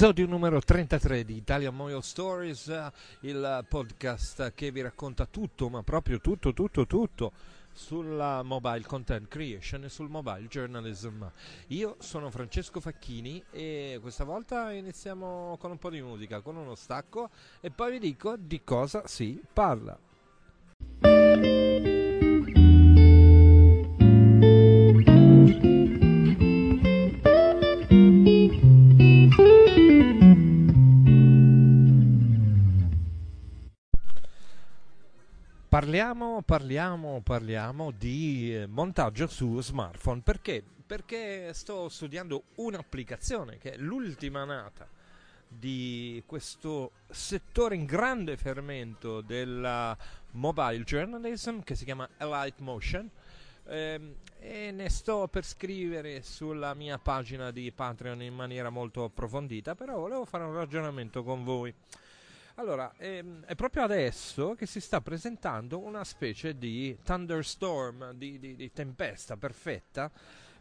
Episodio numero 33 di Italian Moyo Stories, il podcast che vi racconta tutto, ma proprio tutto, tutto, tutto sulla mobile content creation e sul mobile journalism. Io sono Francesco Facchini e questa volta iniziamo con un po' di musica, con uno stacco e poi vi dico di cosa si parla. Parliamo, parliamo, parliamo di eh, montaggio su smartphone. Perché? Perché sto studiando un'applicazione che è l'ultima nata di questo settore in grande fermento della mobile journalism che si chiama Alight Motion ehm, e ne sto per scrivere sulla mia pagina di Patreon in maniera molto approfondita, però volevo fare un ragionamento con voi. Allora, ehm, è proprio adesso che si sta presentando una specie di thunderstorm, di, di, di tempesta perfetta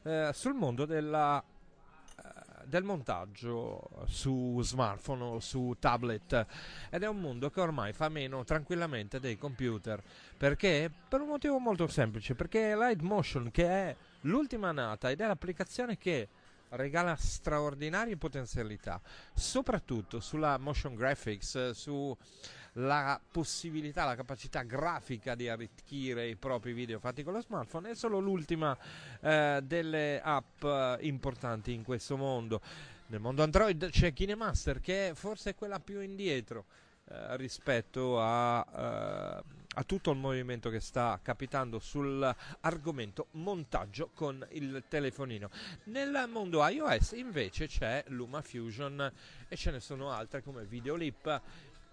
eh, sul mondo della, eh, del montaggio su smartphone o su tablet ed è un mondo che ormai fa meno tranquillamente dei computer perché? Per un motivo molto semplice perché Light Motion che è l'ultima nata ed è l'applicazione che regala straordinarie potenzialità, soprattutto sulla motion graphics, sulla possibilità, la capacità grafica di arricchire i propri video fatti con lo smartphone. È solo l'ultima eh, delle app eh, importanti in questo mondo. Nel mondo Android c'è KineMaster che è forse quella più indietro eh, rispetto a, eh, a, tutto il movimento che sta capitando sull'argomento montaggio con il telefonino. Nel mondo iOS invece c'è LumaFusion e ce ne sono altre come Videolip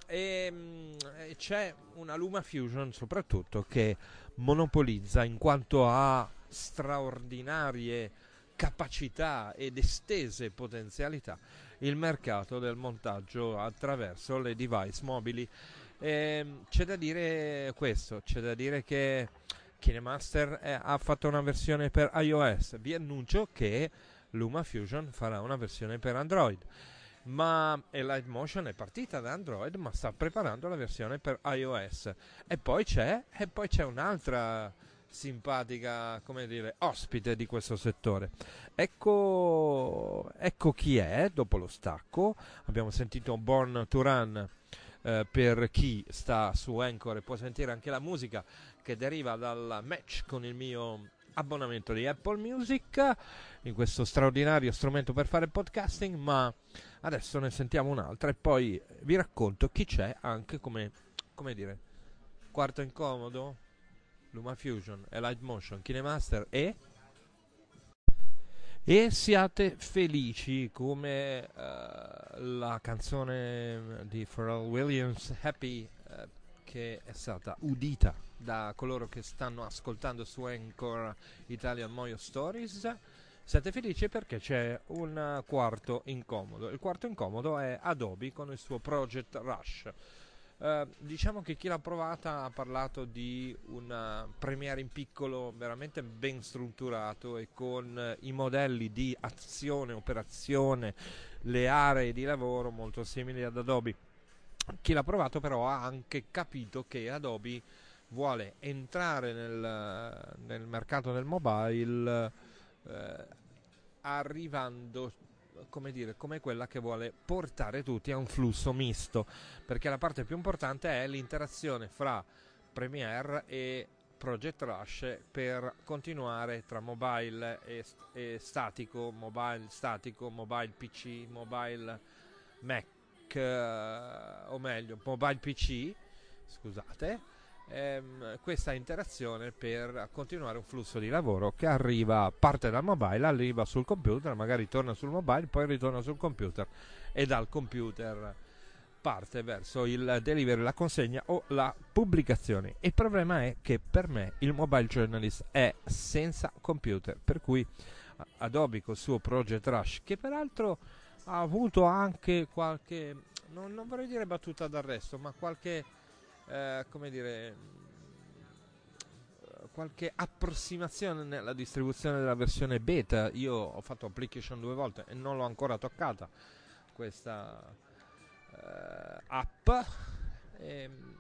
e, mm, e c'è una LumaFusion soprattutto che monopolizza in quanto a straordinarie capacità ed estese potenzialità il mercato del montaggio attraverso le device mobili. Ehm, c'è da dire questo, c'è da dire che KineMaster è, ha fatto una versione per iOS. Vi annuncio che LumaFusion farà una versione per Android. Ma Motion è partita da Android, ma sta preparando la versione per iOS. E poi c'è, e poi c'è un'altra simpatica, come dire, ospite di questo settore. Ecco, ecco chi è dopo lo stacco. Abbiamo sentito Born to Run. Eh, per chi sta su Anchor e può sentire anche la musica che deriva dal match con il mio abbonamento di Apple Music in questo straordinario strumento per fare podcasting ma adesso ne sentiamo un'altra e poi vi racconto chi c'è anche come, come dire quarto incomodo LumaFusion, Light Motion, KineMaster e e siate felici come uh, la canzone di Pharrell Williams Happy uh, che è stata udita da coloro che stanno ascoltando su Anchor Italian Moyo Stories. Siate felici perché c'è un quarto incomodo. Il quarto incomodo è Adobe con il suo Project Rush Uh, diciamo che chi l'ha provata ha parlato di una premiere in piccolo veramente ben strutturato e con uh, i modelli di azione, operazione, le aree di lavoro molto simili ad Adobe. Chi l'ha provato però ha anche capito che Adobe vuole entrare nel, nel mercato del mobile uh, arrivando come dire, come quella che vuole portare tutti a un flusso misto, perché la parte più importante è l'interazione fra Premiere e Project Rush per continuare tra mobile e, e statico, mobile statico, mobile PC, mobile Mac, eh, o meglio, mobile PC, scusate, ehm, questa interazione per continuare un flusso di lavoro che arriva, parte dal mobile, arriva sul computer, magari torna sul mobile, poi ritorna sul computer e dal computer parte verso il delivery, la consegna o la pubblicazione. Il problema è che per me il mobile journalist è senza computer, per cui Adobe col suo Project Rush, che peraltro ha avuto anche qualche, non, non vorrei dire battuta d'arresto, ma qualche eh, come dire, qualche approssimazione nella distribuzione della versione beta. Io ho fatto application due volte e non l'ho ancora toccata. questa uh, app. E, ehm,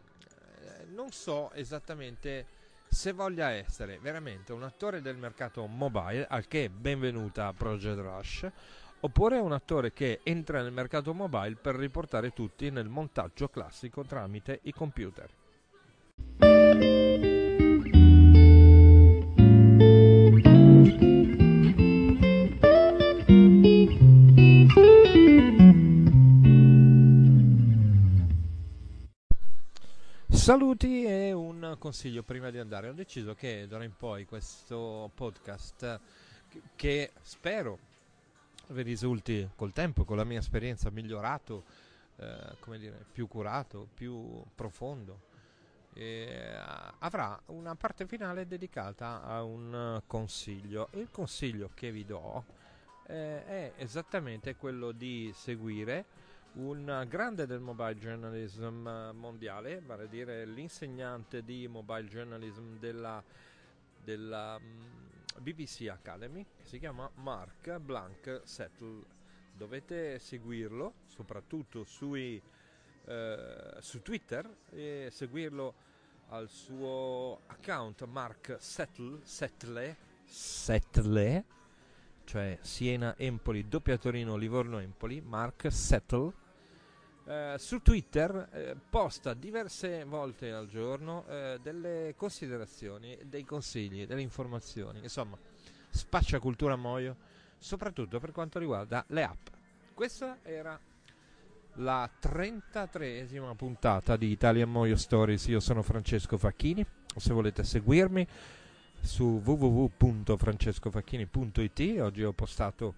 non so esattamente se voglia essere veramente un attore del mercato mobile, al che benvenuta Project Rush, oppure un attore che entra nel mercato mobile per riportare tutti nel montaggio classico tramite i computer. Saluti e un consiglio prima di andare. Ho deciso che d'ora in poi questo podcast, che spero vi risulti col tempo, con la mia esperienza, migliorato, eh, come dire, più curato, più profondo, eh, avrà una parte finale dedicata a un consiglio. Il consiglio che vi do eh, è esattamente quello di seguire un grande del mobile journalism mondiale, vale a dire l'insegnante di mobile journalism della, della mm, BBC Academy, che si chiama Mark Blank Settle. Dovete seguirlo, soprattutto sui, eh, su Twitter, e seguirlo al suo account Mark Settle, Settle, Settle cioè Siena Empoli, doppia Torino Livorno Empoli, Mark Settle eh, su Twitter eh, posta diverse volte al giorno eh, delle considerazioni, dei consigli, delle informazioni, insomma, spaccia cultura a moio, soprattutto per quanto riguarda le app. Questa era la 33esima puntata di Italian Moio Stories. Io sono Francesco Facchini. Se volete seguirmi su www.francescofacchini.it, oggi ho postato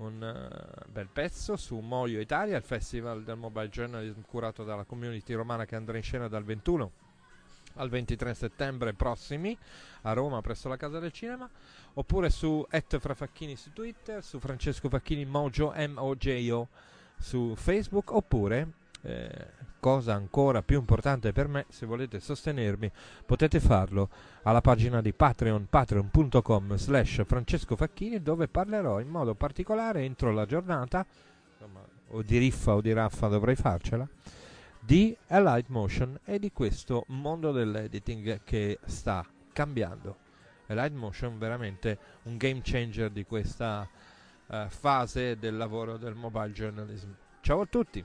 un uh, bel pezzo su Moio Italia, il festival del mobile journalism curato dalla community romana che andrà in scena dal 21 al 23 settembre prossimi a Roma presso la Casa del Cinema oppure su Frafacchini su Twitter, su Francesco Facchini Mojo M-O-J-O su Facebook oppure eh, cosa ancora più importante per me, se volete sostenermi, potete farlo alla pagina di Patreon, patreon.com slash Francesco Facchini, dove parlerò in modo particolare entro la giornata, insomma, o di riffa o di raffa dovrei farcela, di Alight Motion e di questo mondo dell'editing che sta cambiando. Alight Motion veramente un game changer di questa uh, fase del lavoro del mobile journalism. Ciao a tutti!